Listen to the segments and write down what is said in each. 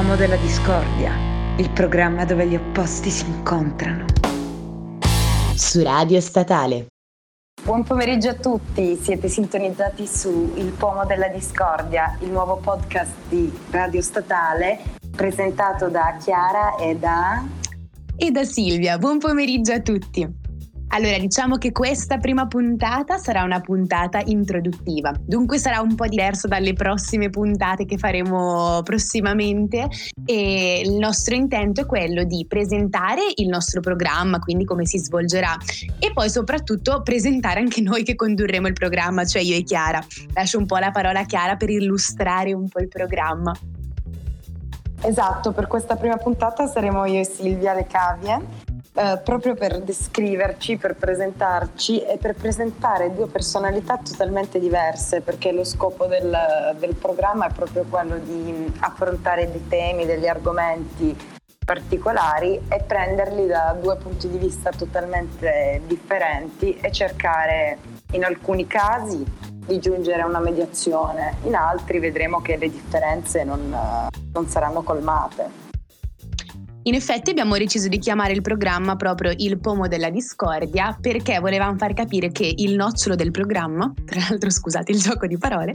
Pomo della Discordia, il programma dove gli opposti si incontrano. Su Radio Statale. Buon pomeriggio a tutti, siete sintonizzati su Il Pomo della Discordia, il nuovo podcast di Radio Statale presentato da Chiara e da... E da Silvia. Buon pomeriggio a tutti. Allora, diciamo che questa prima puntata sarà una puntata introduttiva, dunque sarà un po' diversa dalle prossime puntate che faremo prossimamente e il nostro intento è quello di presentare il nostro programma, quindi come si svolgerà e poi soprattutto presentare anche noi che condurremo il programma, cioè io e Chiara. Lascio un po' la parola a Chiara per illustrare un po' il programma. Esatto, per questa prima puntata saremo io e Silvia Le Cavie eh, proprio per descriverci, per presentarci e per presentare due personalità totalmente diverse, perché lo scopo del, del programma è proprio quello di affrontare dei temi, degli argomenti particolari e prenderli da due punti di vista totalmente differenti e cercare in alcuni casi di giungere a una mediazione, in altri vedremo che le differenze non, non saranno colmate. In effetti abbiamo deciso di chiamare il programma proprio il pomo della discordia perché volevamo far capire che il nocciolo del programma, tra l'altro scusate il gioco di parole,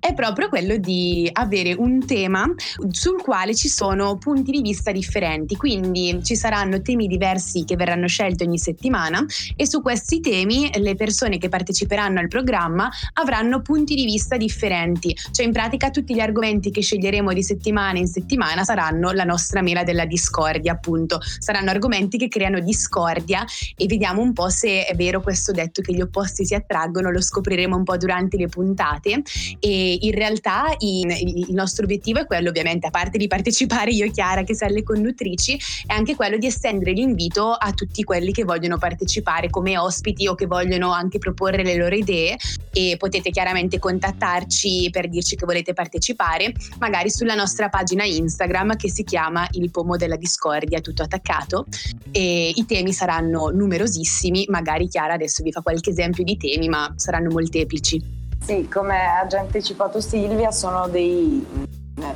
è proprio quello di avere un tema sul quale ci sono punti di vista differenti, quindi ci saranno temi diversi che verranno scelti ogni settimana e su questi temi le persone che parteciperanno al programma avranno punti di vista differenti, cioè in pratica tutti gli argomenti che sceglieremo di settimana in settimana saranno la nostra mela della discordia discordia, appunto. Saranno argomenti che creano discordia e vediamo un po' se è vero questo detto che gli opposti si attraggono, lo scopriremo un po' durante le puntate. E in realtà in, il nostro obiettivo è quello ovviamente, a parte di partecipare io e Chiara che siamo le conduttrici, è anche quello di estendere l'invito a tutti quelli che vogliono partecipare come ospiti o che vogliono anche proporre le loro idee. E potete chiaramente contattarci per dirci che volete partecipare, magari sulla nostra pagina Instagram che si chiama Il Pomo della Discordia Discordia, tutto attaccato e i temi saranno numerosissimi, magari Chiara adesso vi fa qualche esempio di temi, ma saranno molteplici. Sì, come ha già anticipato Silvia, sono dei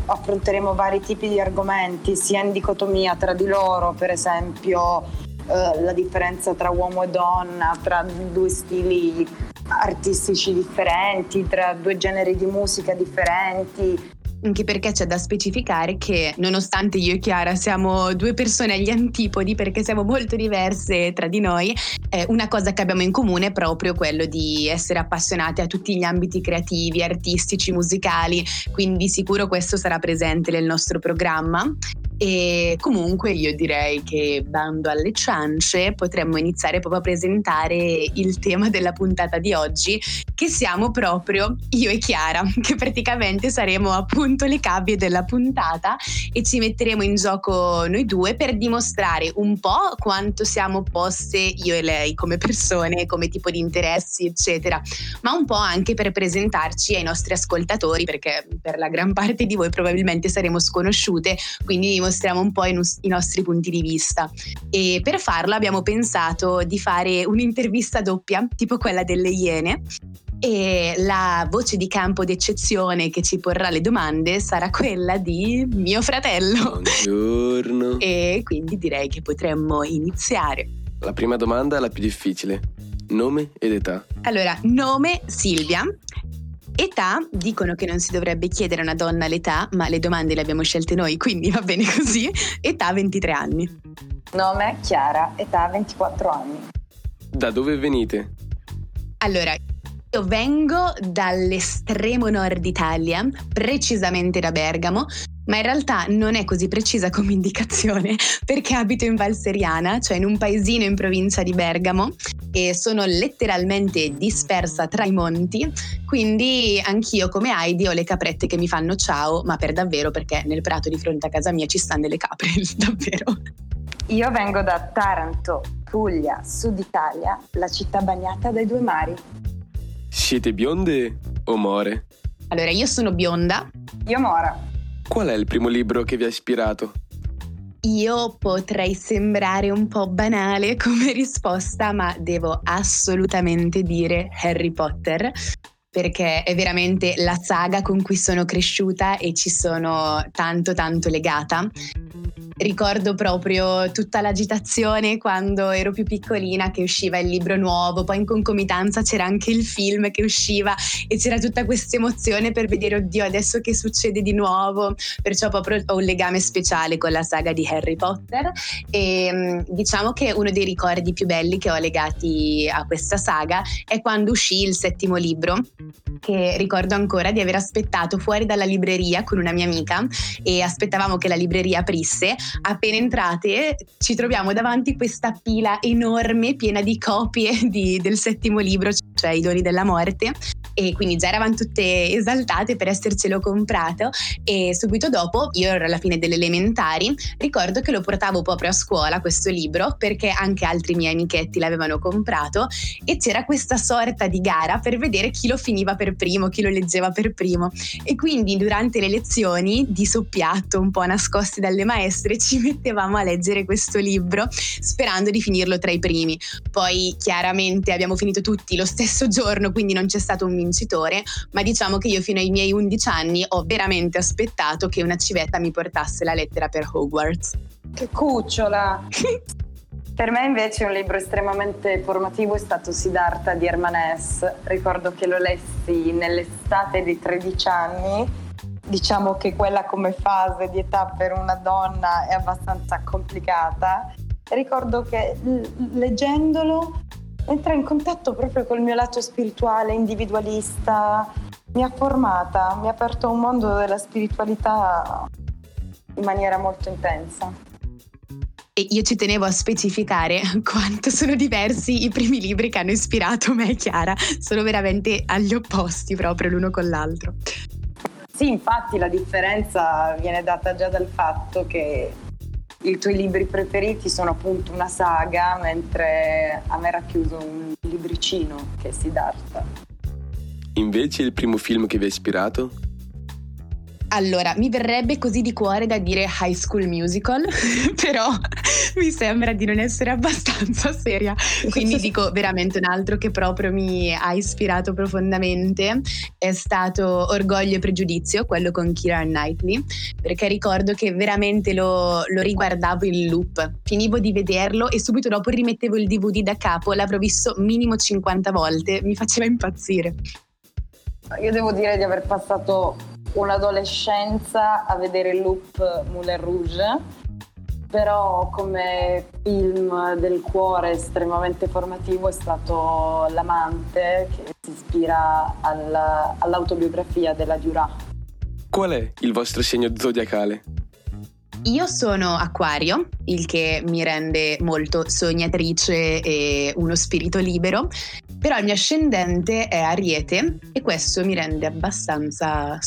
affronteremo vari tipi di argomenti, sia in dicotomia tra di loro, per esempio eh, la differenza tra uomo e donna, tra due stili artistici differenti, tra due generi di musica differenti, anche perché c'è da specificare che nonostante io e Chiara siamo due persone agli antipodi perché siamo molto diverse tra di noi, eh, una cosa che abbiamo in comune è proprio quello di essere appassionate a tutti gli ambiti creativi, artistici, musicali, quindi sicuro questo sarà presente nel nostro programma e comunque io direi che bando alle ciance potremmo iniziare proprio a presentare il tema della puntata di oggi, che siamo proprio io e Chiara, che praticamente saremo appunto le cavie della puntata e ci metteremo in gioco noi due per dimostrare un po' quanto siamo opposte io e lei come persone, come tipo di interessi, eccetera, ma un po' anche per presentarci ai nostri ascoltatori, perché per la gran parte di voi probabilmente saremo sconosciute, quindi dimostrare mostriamo un po' i, i nostri punti di vista. E per farlo abbiamo pensato di fare un'intervista doppia, tipo quella delle Iene, e la voce di campo d'eccezione che ci porrà le domande sarà quella di mio fratello. Buongiorno. E quindi direi che potremmo iniziare. La prima domanda è la più difficile. Nome ed età. Allora, nome Silvia, Età, dicono che non si dovrebbe chiedere a una donna l'età, ma le domande le abbiamo scelte noi, quindi va bene così. Età 23 anni. Nome Chiara, età 24 anni. Da dove venite? Allora, io vengo dall'estremo nord Italia, precisamente da Bergamo, ma in realtà non è così precisa come indicazione perché abito in Val Seriana, cioè in un paesino in provincia di Bergamo e sono letteralmente dispersa tra i monti, quindi anch'io come Heidi ho le caprette che mi fanno ciao, ma per davvero perché nel prato di fronte a casa mia ci stanno delle capre, davvero. Io vengo da Taranto, Puglia, Sud Italia, la città bagnata dai due mari. Siete bionde o more? Allora, io sono bionda. Io mora. Qual è il primo libro che vi ha ispirato? Io potrei sembrare un po' banale come risposta, ma devo assolutamente dire Harry Potter. perché è veramente la saga con cui sono cresciuta e ci sono tanto tanto legata ricordo proprio tutta l'agitazione quando ero più piccolina che usciva il libro nuovo, poi in concomitanza c'era anche il film che usciva e c'era tutta questa emozione per vedere oddio adesso che succede di nuovo, perciò proprio ho un legame speciale con la saga di Harry Potter e mm, diciamo che uno dei ricordi più belli che ho legati a questa saga è quando uscì il settimo libro che ricordo ancora di aver aspettato fuori dalla libreria con una mia amica e aspettavamo che la libreria aprisse appena entrate ci troviamo davanti questa pila enorme piena di copie di, del settimo libro, cioè I doni della morte. E quindi già eravamo tutte esaltate per essercelo comprato. E subito dopo, io ero alla fine delle elementari, ricordo che lo portavo proprio a scuola questo libro perché anche altri miei amichetti l'avevano comprato. E c'era questa sorta di gara per vedere chi lo finiva per primo, chi lo leggeva per primo. E quindi durante le lezioni di soppiatto un po' nascosti dalle maestre ci mettevamo a leggere questo libro sperando di finirlo tra i primi. Poi chiaramente abbiamo finito tutti lo stesso giorno, quindi non c'è stato un vincitore, ma diciamo che io fino ai miei 11 anni ho veramente aspettato che una civetta mi portasse la lettera per Hogwarts. Che cucciola! Per me invece un libro estremamente formativo è stato Siddhartha di Herman Ricordo che lo lessi nell'estate di 13 anni. Diciamo che quella come fase di età per una donna è abbastanza complicata. Ricordo che leggendolo entra in contatto proprio col mio lato spirituale, individualista, mi ha formata, mi ha aperto un mondo della spiritualità in maniera molto intensa. E io ci tenevo a specificare quanto sono diversi i primi libri che hanno ispirato me e Chiara, sono veramente agli opposti proprio l'uno con l'altro. Sì, infatti la differenza viene data già dal fatto che i tuoi libri preferiti sono appunto una saga, mentre a me era chiuso un libricino che si Siddhartha. Invece il primo film che vi ha ispirato? Allora, mi verrebbe così di cuore da dire High School Musical, però mi sembra di non essere abbastanza seria. Quindi dico veramente un altro che proprio mi ha ispirato profondamente è stato Orgoglio e Pregiudizio, quello con Kira Knightley, perché ricordo che veramente lo, lo riguardavo in loop. Finivo di vederlo e subito dopo rimettevo il DVD da capo, l'avrò visto minimo 50 volte, mi faceva impazzire. Io devo dire di aver passato un'adolescenza a vedere il loop Moulin Rouge, però come film del cuore estremamente formativo è stato L'amante che si ispira alla, all'autobiografia della Duras. Qual è il vostro segno zodiacale? Io sono acquario, il che mi rende molto sognatrice e uno spirito libero, però il mio ascendente è ariete e questo mi rende abbastanza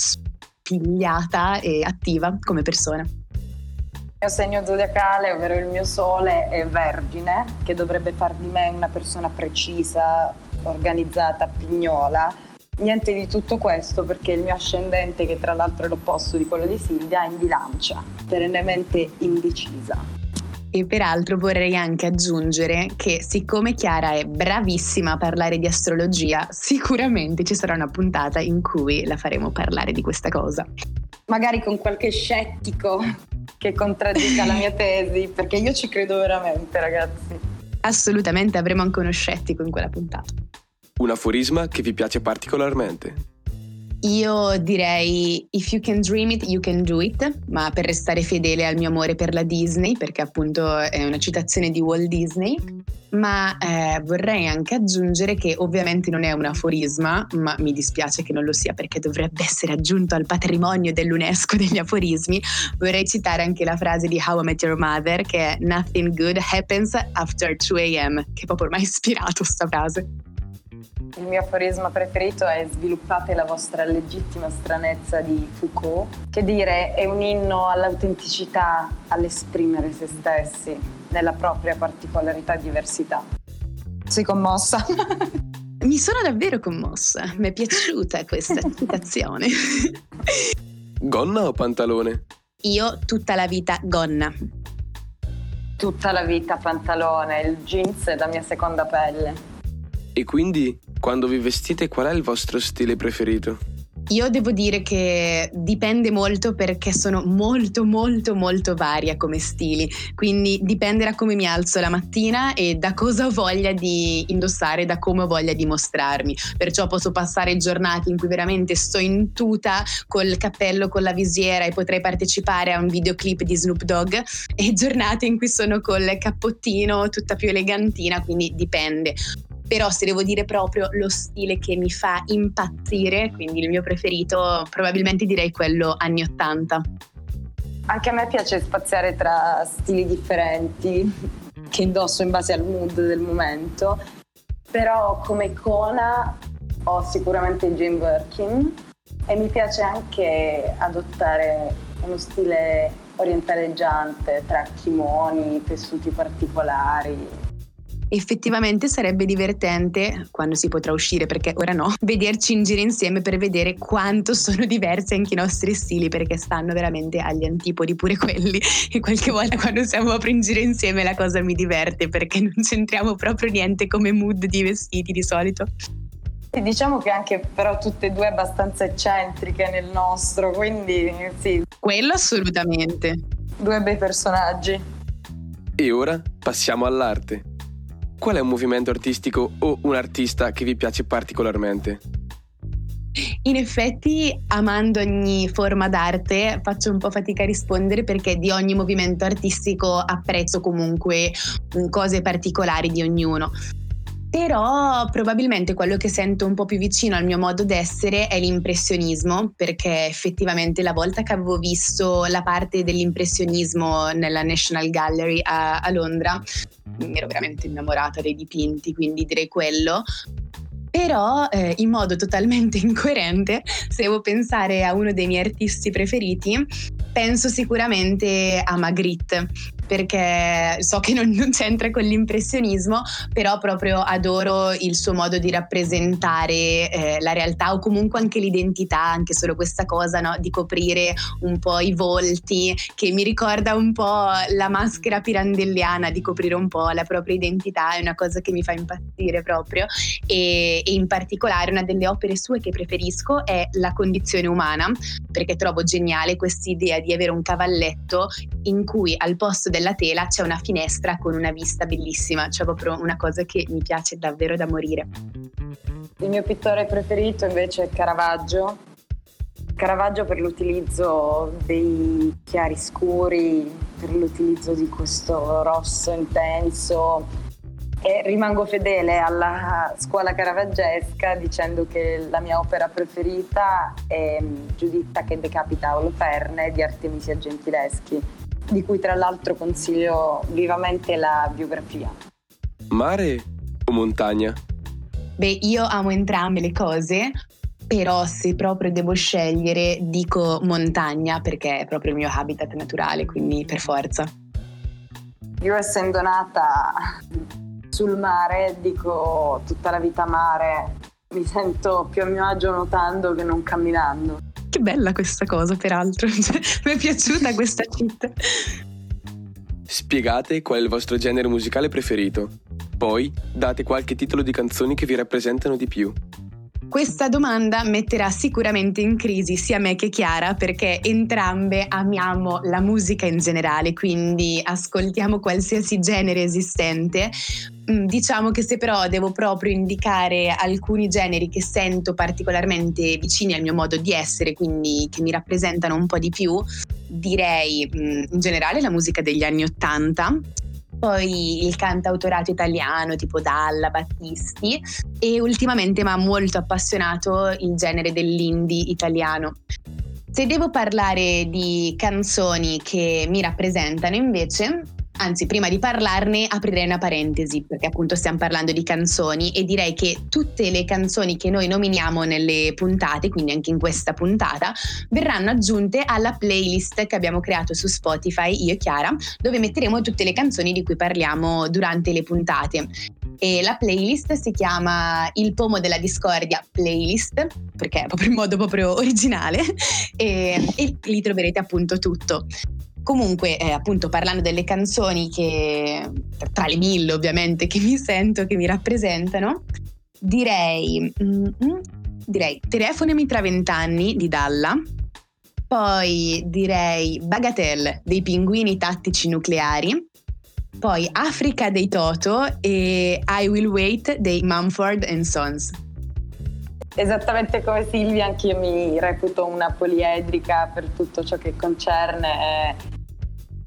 pigliata e attiva come persona. Il mio segno zodiacale, ovvero il mio sole, è Vergine, che dovrebbe far di me una persona precisa, organizzata, pignola. Niente di tutto questo perché il mio ascendente, che tra l'altro è l'opposto di quello di Silvia, è in bilancia, perennemente indecisa. E peraltro vorrei anche aggiungere che siccome Chiara è bravissima a parlare di astrologia, sicuramente ci sarà una puntata in cui la faremo parlare di questa cosa. Magari con qualche scettico che contraddica la mia tesi, perché io ci credo veramente, ragazzi. Assolutamente avremo anche uno scettico in quella puntata. Un aforisma che vi piace particolarmente? Io direi If you can dream it, you can do it, ma per restare fedele al mio amore per la Disney, perché appunto è una citazione di Walt Disney. Ma eh, vorrei anche aggiungere che ovviamente non è un aforisma, ma mi dispiace che non lo sia perché dovrebbe essere aggiunto al patrimonio dell'UNESCO degli aforismi. Vorrei citare anche la frase di How I Met Your Mother che è Nothing good happens after 2 am, che proprio ormai ispirato sta frase. Il mio aforisma preferito è Sviluppate la vostra legittima stranezza di Foucault, che dire è un inno all'autenticità, all'esprimere se stessi nella propria particolarità e diversità. Sei commossa? Mi sono davvero commossa, mi è piaciuta questa citazione. Gonna o pantalone? Io tutta la vita gonna. Tutta la vita pantalone, il jeans è la mia seconda pelle. E quindi Quando vi vestite qual è il vostro stile preferito? Io devo dire che dipende molto perché sono molto molto molto varia come stili, quindi dipende da come mi alzo la mattina e da cosa ho voglia di indossare, da come ho voglia di mostrarmi. Perciò posso passare giornate in cui veramente sto in tuta col cappello, con la visiera e potrei partecipare a un videoclip di Snoop Dogg e giornate in cui sono col cappottino tutta più elegantina, quindi dipende però se devo dire proprio lo stile che mi fa impazzire, quindi il mio preferito, probabilmente direi quello anni 80. Anche a me piace spaziare tra stili differenti che indosso in base al mood del momento, però come icona ho sicuramente Jane Birkin e mi piace anche adottare uno stile orientaleggiante tra kimoni, tessuti particolari, effettivamente sarebbe divertente, quando si potrà uscire, perché ora no, vederci in giro insieme per vedere quanto sono diversi anche i nostri stili, perché stanno veramente agli antipodi pure quelli. E qualche volta quando siamo proprio in giro insieme la cosa mi diverte, perché non c'entriamo proprio niente come mood di vestiti di solito. Diciamo che anche però tutte e due abbastanza eccentriche nel nostro, quindi sì. Quello assolutamente. Due bei personaggi. E ora passiamo all'arte. Qual è un movimento artistico o un artista che vi piace particolarmente? In effetti, amando ogni forma d'arte, faccio un po' fatica a rispondere perché di ogni movimento artistico apprezzo comunque cose particolari di ognuno. Però probabilmente quello che sento un po' più vicino al mio modo d'essere è l'impressionismo, perché effettivamente la volta che avevo visto la parte dell'impressionismo nella National Gallery a, a Londra, ero veramente innamorata dei dipinti, quindi direi quello. Però eh, in modo totalmente incoerente, se devo pensare a uno dei miei artisti preferiti, penso sicuramente a Magritte, perché so che non, non, c'entra con l'impressionismo, però proprio adoro il suo modo di rappresentare eh, la realtà o comunque anche l'identità, anche solo questa cosa no? di coprire un po' i volti, che mi ricorda un po' la maschera pirandelliana, di coprire un po' la propria identità, è una cosa che mi fa impazzire proprio e, e in particolare una delle opere sue che preferisco è La condizione umana, perché trovo geniale questa idea di avere un cavalletto in cui al posto della tela c'è una finestra con una vista bellissima, cioè proprio una cosa che mi piace davvero da morire. Il mio pittore preferito invece è Caravaggio. Caravaggio per l'utilizzo dei chiari scuri, per l'utilizzo di questo rosso intenso, e rimango fedele alla scuola caravaggesca dicendo che la mia opera preferita è Giuditta che decapita Oloferne di Artemisia Gentileschi, di cui tra l'altro consiglio vivamente la biografia. Mare o montagna? Beh, io amo entrambe le cose, però se proprio devo scegliere dico montagna perché è proprio il mio habitat naturale, quindi per forza. Io essendo nata sul mare, dico tutta la vita mare, mi sento più a mio agio nuotando che non camminando. Che bella questa cosa, peraltro. mi è piaciuta questa città. Spiegate qual è il vostro genere musicale preferito. Poi date qualche titolo di canzoni che vi rappresentano di più. Questa domanda metterà sicuramente in crisi sia me che Chiara perché entrambe amiamo la musica in generale, quindi ascoltiamo qualsiasi genere esistente. Mm, diciamo che se però devo proprio indicare alcuni generi che sento particolarmente vicini al mio modo di essere, quindi che mi rappresentano un po' di più, direi mm, in generale la musica degli anni Ottanta, poi il cantautorato italiano tipo Dalla, Battisti e ultimamente mi ha molto appassionato il genere dell'indie italiano. Se devo parlare di canzoni che mi rappresentano invece, Anzi, prima di parlarne aprirei una parentesi, perché appunto stiamo parlando di canzoni e direi che tutte le canzoni che noi nominiamo nelle puntate, quindi anche in questa puntata, verranno aggiunte alla playlist che abbiamo creato su Spotify, io e Chiara, dove metteremo tutte le canzoni di cui parliamo durante le puntate. E la playlist si chiama Il pomo della discordia playlist, perché è proprio in modo proprio originale, e, e lì troverete appunto tutto. Comunque, eh, appunto, parlando delle canzoni che, tra le mille ovviamente, che mi sento, che mi rappresentano, direi, mm, mm, direi Telefonami tra vent'anni di Dalla, poi direi Bagatelle dei pinguini tattici nucleari, poi Africa dei Toto e I Will Wait dei Mumford Sons. Esattamente come Silvia, anch'io mi reputo una poliedrica per tutto ciò che concerne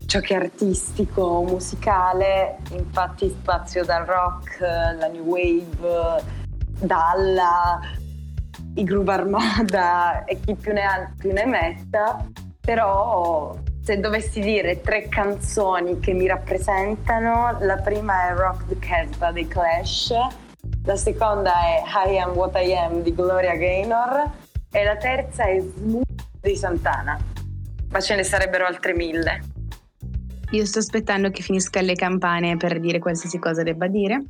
ciò che è artistico, musicale, infatti spazio dal rock, la new wave, dalla, i groove armada e chi più ne ha più ne metta, però se dovessi dire tre canzoni che mi rappresentano, la prima è Rock the Casbah dei Clash, la seconda è I Am What I Am di Gloria Gaynor e la terza è Smooth di Santana. Ma ce ne sarebbero altre mille. Io sto aspettando che finisca le campane per dire qualsiasi cosa debba dire.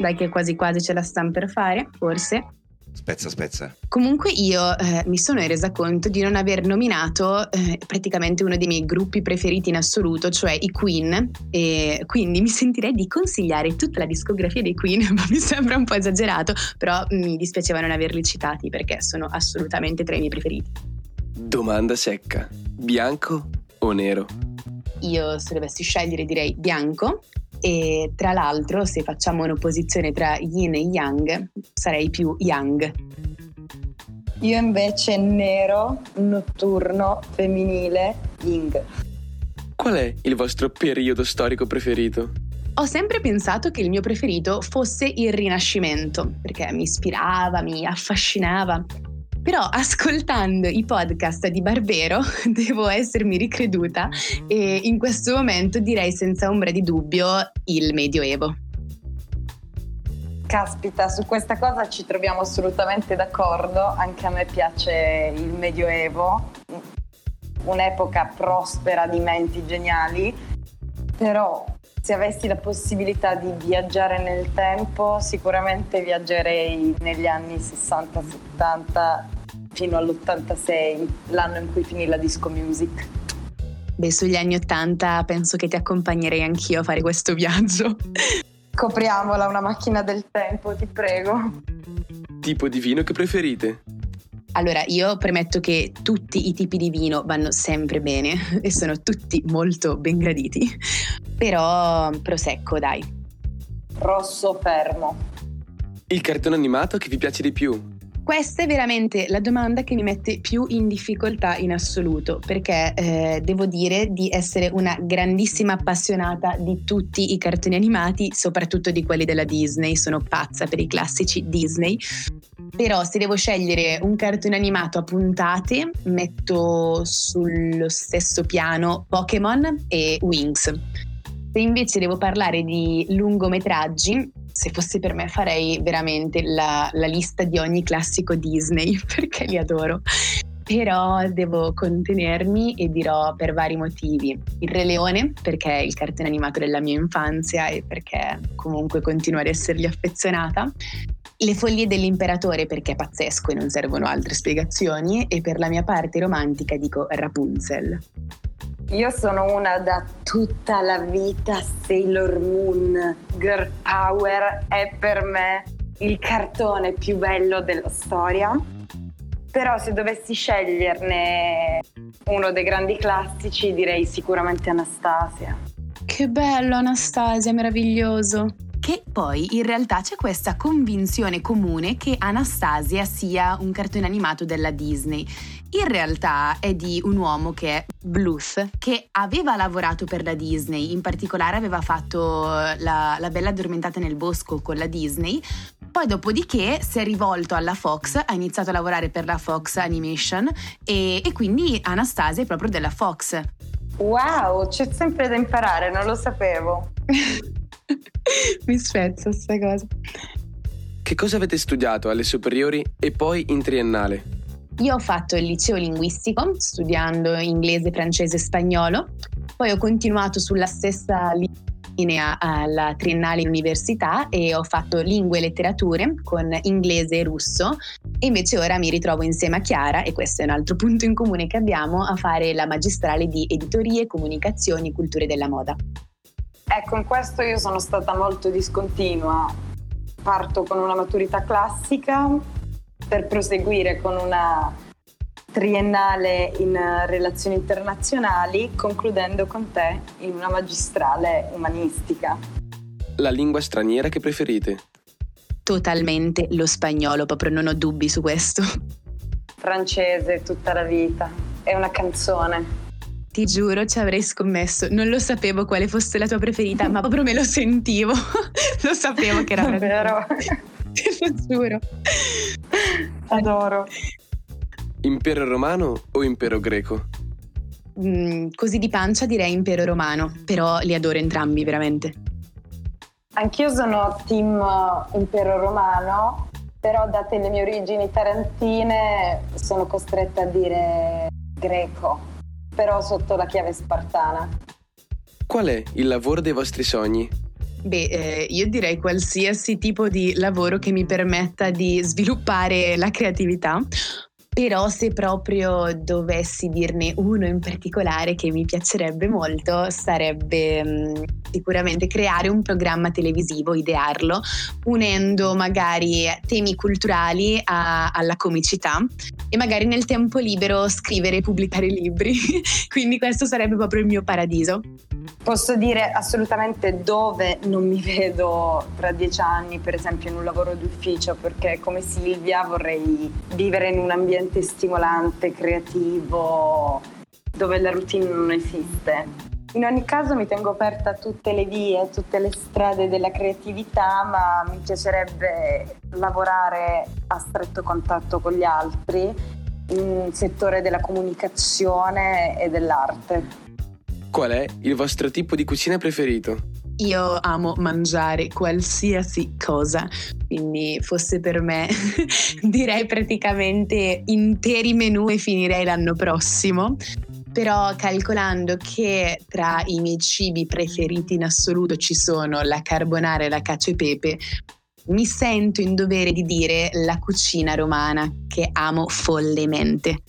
Dai che quasi quasi ce la stanno per fare, forse. Spezza, spezza. Comunque io eh, mi sono resa conto di non aver nominato eh, praticamente uno dei miei gruppi preferiti in assoluto, cioè i Queen, e quindi mi sentirei di consigliare tutta la discografia dei Queen, ma mi sembra un po' esagerato, però mi dispiaceva non averli citati perché sono assolutamente tra i miei preferiti. Domanda secca, bianco o nero? Io se dovessi scegliere direi bianco e tra l'altro se facciamo un'opposizione tra yin e yang sarei più yang. Io invece nero, notturno, femminile, ying. Qual è il vostro periodo storico preferito? Ho sempre pensato che il mio preferito fosse il Rinascimento, perché mi ispirava, mi affascinava. Però ascoltando i podcast di Barbero devo essermi ricreduta e in questo momento direi senza ombra di dubbio il Medioevo. Caspita, su questa cosa ci troviamo assolutamente d'accordo, anche a me piace il Medioevo, un'epoca prospera di menti geniali, però se avessi la possibilità di viaggiare nel tempo, sicuramente viaggerei negli anni 60-70 fino all'86, l'anno in cui finì la disco music. Beh, sugli anni 80 penso che ti accompagnerei anch'io a fare questo viaggio. Copriamola una macchina del tempo, ti prego. Tipo di vino che preferite? Allora, io premetto che tutti i tipi di vino vanno sempre bene e sono tutti molto ben graditi, però prosecco, dai. Rosso fermo. Il cartone animato che vi piace di più? Questa è veramente la domanda che mi mette più in difficoltà in assoluto, perché eh, devo dire di essere una grandissima appassionata di tutti i cartoni animati, soprattutto di quelli della Disney, sono pazza per i classici Disney. Però se devo scegliere un cartone animato a puntate, metto sullo stesso piano Pokémon e Wings. Se invece devo parlare di lungometraggi, se fosse per me farei veramente la, la lista di ogni classico Disney perché li adoro però devo contenermi e dirò per vari motivi. Il Re Leone, perché è il cartone animato della mia infanzia e perché comunque continuo ad essergli affezionata. Le follie dell'imperatore perché è pazzesco e non servono altre spiegazioni e per la mia parte romantica dico Rapunzel. Io sono una da tutta la vita Sailor Moon. Girl Power è per me il cartone più bello della storia. Però se dovessi sceglierne uno dei grandi classici direi sicuramente Anastasia. Che bello Anastasia, meraviglioso che poi in realtà c'è questa convinzione comune che Anastasia sia un cartone animato della Disney. In realtà è di un uomo che è Bluth, che aveva lavorato per la Disney, in particolare aveva fatto la, la Bella addormentata nel bosco con la Disney, poi dopodiché si è rivolto alla Fox, ha iniziato a lavorare per la Fox Animation e, e quindi Anastasia è proprio della Fox. Wow, c'è sempre da imparare, non lo sapevo. Mi spezza questa cosa. Che cosa avete studiato alle superiori e poi in triennale? Io ho fatto il liceo linguistico studiando inglese, francese e spagnolo, poi ho continuato sulla stessa linea alla triennale università e ho fatto lingue e letterature con inglese e russo e invece ora mi ritrovo insieme a Chiara e questo è un altro punto in comune che abbiamo a fare la magistrale di editorie, comunicazioni e culture della moda. Ecco, in questo io sono stata molto discontinua. parto con una maturità classica per proseguire con una triennale in relazioni internazionali, concludendo con te in una magistrale umanistica. La lingua straniera che preferite? Totalmente lo spagnolo, proprio non ho dubbi su questo. Francese tutta la vita, è una canzone. Ti giuro, ci avrei scommesso. Non lo sapevo quale fosse la tua preferita, ma proprio me lo sentivo. lo sapevo che era vero. Te lo giuro. Adoro. Impero romano o impero greco? Mm, così di pancia direi impero romano, però li adoro entrambi veramente. Anch'io sono team impero romano, però date le mie origini tarantine sono costretta a dire greco però sotto la chiave spartana. Qual è il lavoro dei vostri sogni? Beh, eh, io direi qualsiasi tipo di lavoro che mi permetta di sviluppare la creatività però se proprio dovessi dirne uno in particolare che mi piacerebbe molto sarebbe mm, sicuramente creare un programma televisivo, idearlo, unendo magari temi culturali a, alla comicità e magari nel tempo libero scrivere e pubblicare libri. Quindi questo sarebbe proprio il mio paradiso. Posso dire assolutamente dove non mi vedo tra dieci anni, per esempio in un lavoro d'ufficio, perché come Silvia vorrei vivere in un ambiente stimolante, creativo, dove la routine non esiste. In ogni caso mi tengo aperta a tutte le vie, tutte le strade della creatività, ma mi piacerebbe lavorare a stretto contatto con gli altri in settore della comunicazione e dell'arte. Qual è il vostro tipo di cucina preferito? Io amo mangiare qualsiasi cosa, quindi fosse per me direi praticamente interi menù e finirei l'anno prossimo. Però calcolando che tra i miei cibi preferiti in assoluto ci sono la carbonara e la cacio e pepe, mi sento in dovere di dire la cucina romana che amo follemente.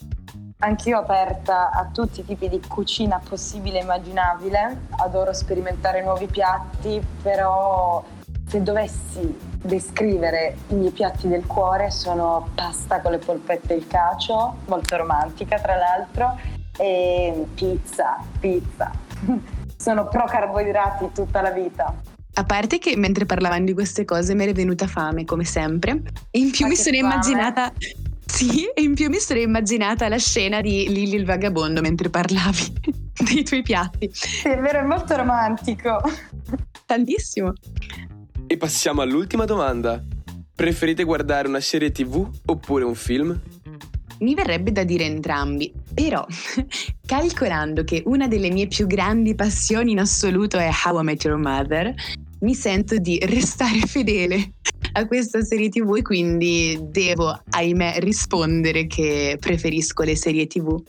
Anch'io aperta a tutti i tipi di cucina possibile e immaginabile, adoro sperimentare nuovi piatti, però se dovessi descrivere i miei piatti del cuore sono pasta con le polpette e il cacio, molto romantica tra l'altro, e pizza, pizza. sono pro carboidrati tutta la vita. A parte che mentre parlavamo di queste cose mi è venuta fame, come sempre. E in più Ma mi sono fame. immaginata sì, e in più mi sono immaginata la scena di Lily il vagabondo mentre parlavi dei tuoi piatti. Sì, è vero, è molto romantico. Tantissimo. E passiamo all'ultima domanda. Preferite guardare una serie tv oppure un film? Mi verrebbe da dire entrambi, però calcolando che una delle mie più grandi passioni in assoluto è How I Met Your Mother, mi sento di restare fedele a questa serie tv e quindi devo, ahimè, rispondere che preferisco le serie tv.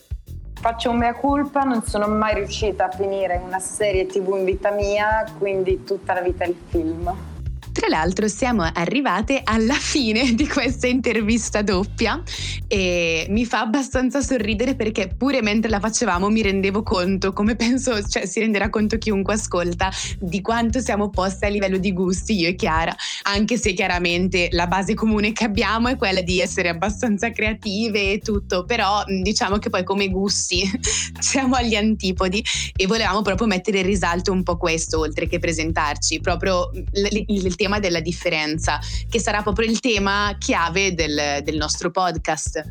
Faccio un mea culpa, non sono mai riuscita a finire una serie tv in vita mia, quindi tutta la vita il film. Tra l'altro siamo arrivate alla fine di questa intervista doppia e mi fa abbastanza sorridere perché pure mentre la facevamo mi rendevo conto, come penso cioè, si renderà conto chiunque ascolta, di quanto siamo posti a livello di gusti io e Chiara, anche se chiaramente la base comune che abbiamo è quella di essere abbastanza creative e tutto, però diciamo che poi come gusti siamo agli antipodi e volevamo proprio mettere in risalto un po' questo oltre che presentarci, proprio il, il tema della differenza, che sarà proprio il tema chiave del, del nostro podcast.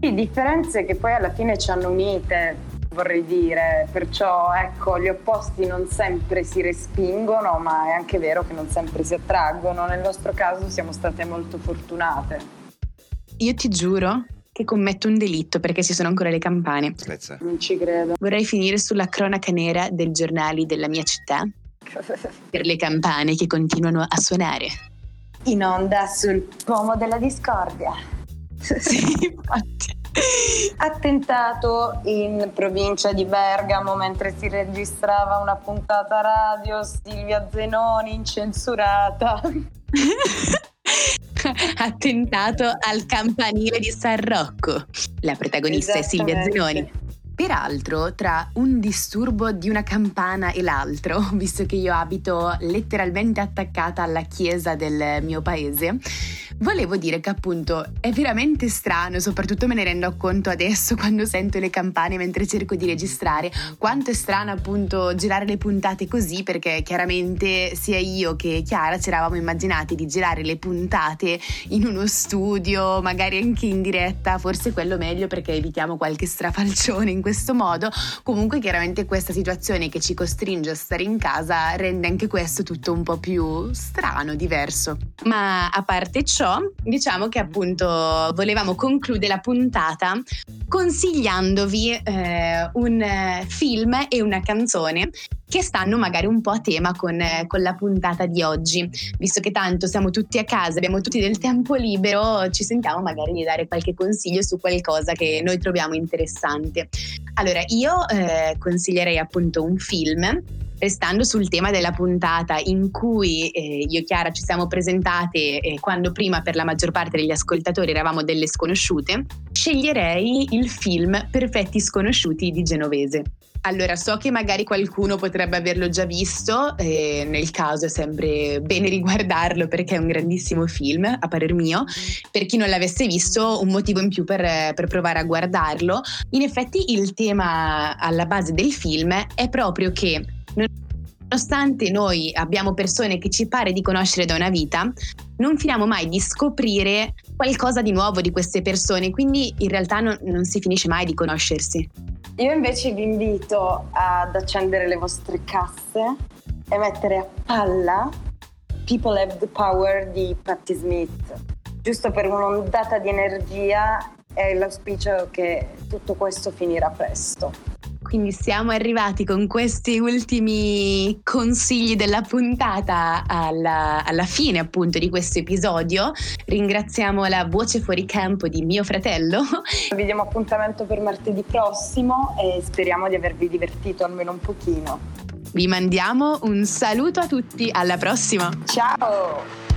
Sì, differenze che poi alla fine ci hanno unite, vorrei dire, perciò ecco, gli opposti non sempre si respingono, ma è anche vero che non sempre si attraggono. Nel nostro caso siamo state molto fortunate. Io ti giuro che commetto un delitto perché ci sono ancora le campane. Non ci credo. Vorrei finire sulla cronaca nera dei giornali della mia città per le campane che continuano a suonare. In onda sul pomo della discordia. sì, infatti. Attentato in provincia di Bergamo mentre si registrava una puntata radio, Silvia Zenoni incensurata. Attentato al campanile di San Rocco. La protagonista è Silvia Zenoni. Peraltro, tra un disturbo di una campana e l'altro, visto che io abito letteralmente attaccata alla chiesa del mio paese, volevo dire che appunto è veramente strano, soprattutto me ne rendo conto adesso quando sento le campane mentre cerco di registrare, quanto è strano appunto girare le puntate così, perché chiaramente sia io che Chiara ci eravamo immaginati di girare le puntate in uno studio, magari anche in diretta, forse quello meglio perché evitiamo qualche strafalcione in questo modo. Comunque chiaramente questa situazione che ci costringe a stare in casa rende anche questo tutto un po' più strano, diverso. Ma a parte ciò, diciamo che appunto volevamo concludere la puntata consigliandovi eh, un eh, film e una canzone che stanno magari un po' a tema con, eh, con, la puntata di oggi. Visto che tanto siamo tutti a casa, abbiamo tutti del tempo libero, ci sentiamo magari di dare qualche consiglio su qualcosa che noi troviamo interessante. Allora, io eh, consiglierei appunto un film restando sul tema della puntata in cui eh, io e Chiara ci siamo presentate eh, quando prima per la maggior parte degli ascoltatori eravamo delle sconosciute, sceglierei il film Perfetti sconosciuti di Genovese. Allora, so che magari qualcuno potrebbe averlo già visto, e nel caso è sempre bene riguardarlo perché è un grandissimo film, a parer mio. Per chi non l'avesse visto, un motivo in più per, per provare a guardarlo. In effetti il tema alla base del film è proprio che nonostante noi abbiamo persone che ci pare di conoscere da una vita, non finiamo mai di scoprire qualcosa di nuovo di queste persone, quindi in realtà non, non si finisce mai di conoscersi. Io invece vi invito ad accendere le vostre casse e mettere a palla People Have the Power di Patti Smith, giusto per un'ondata di energia e l'auspicio che tutto questo finirà presto. Quindi siamo arrivati con questi ultimi consigli della puntata alla, alla, fine appunto di questo episodio. Ringraziamo la voce fuori campo di mio fratello. Vi diamo appuntamento per martedì prossimo e speriamo di avervi divertito almeno un pochino. Vi mandiamo un saluto a tutti, alla prossima. Ciao!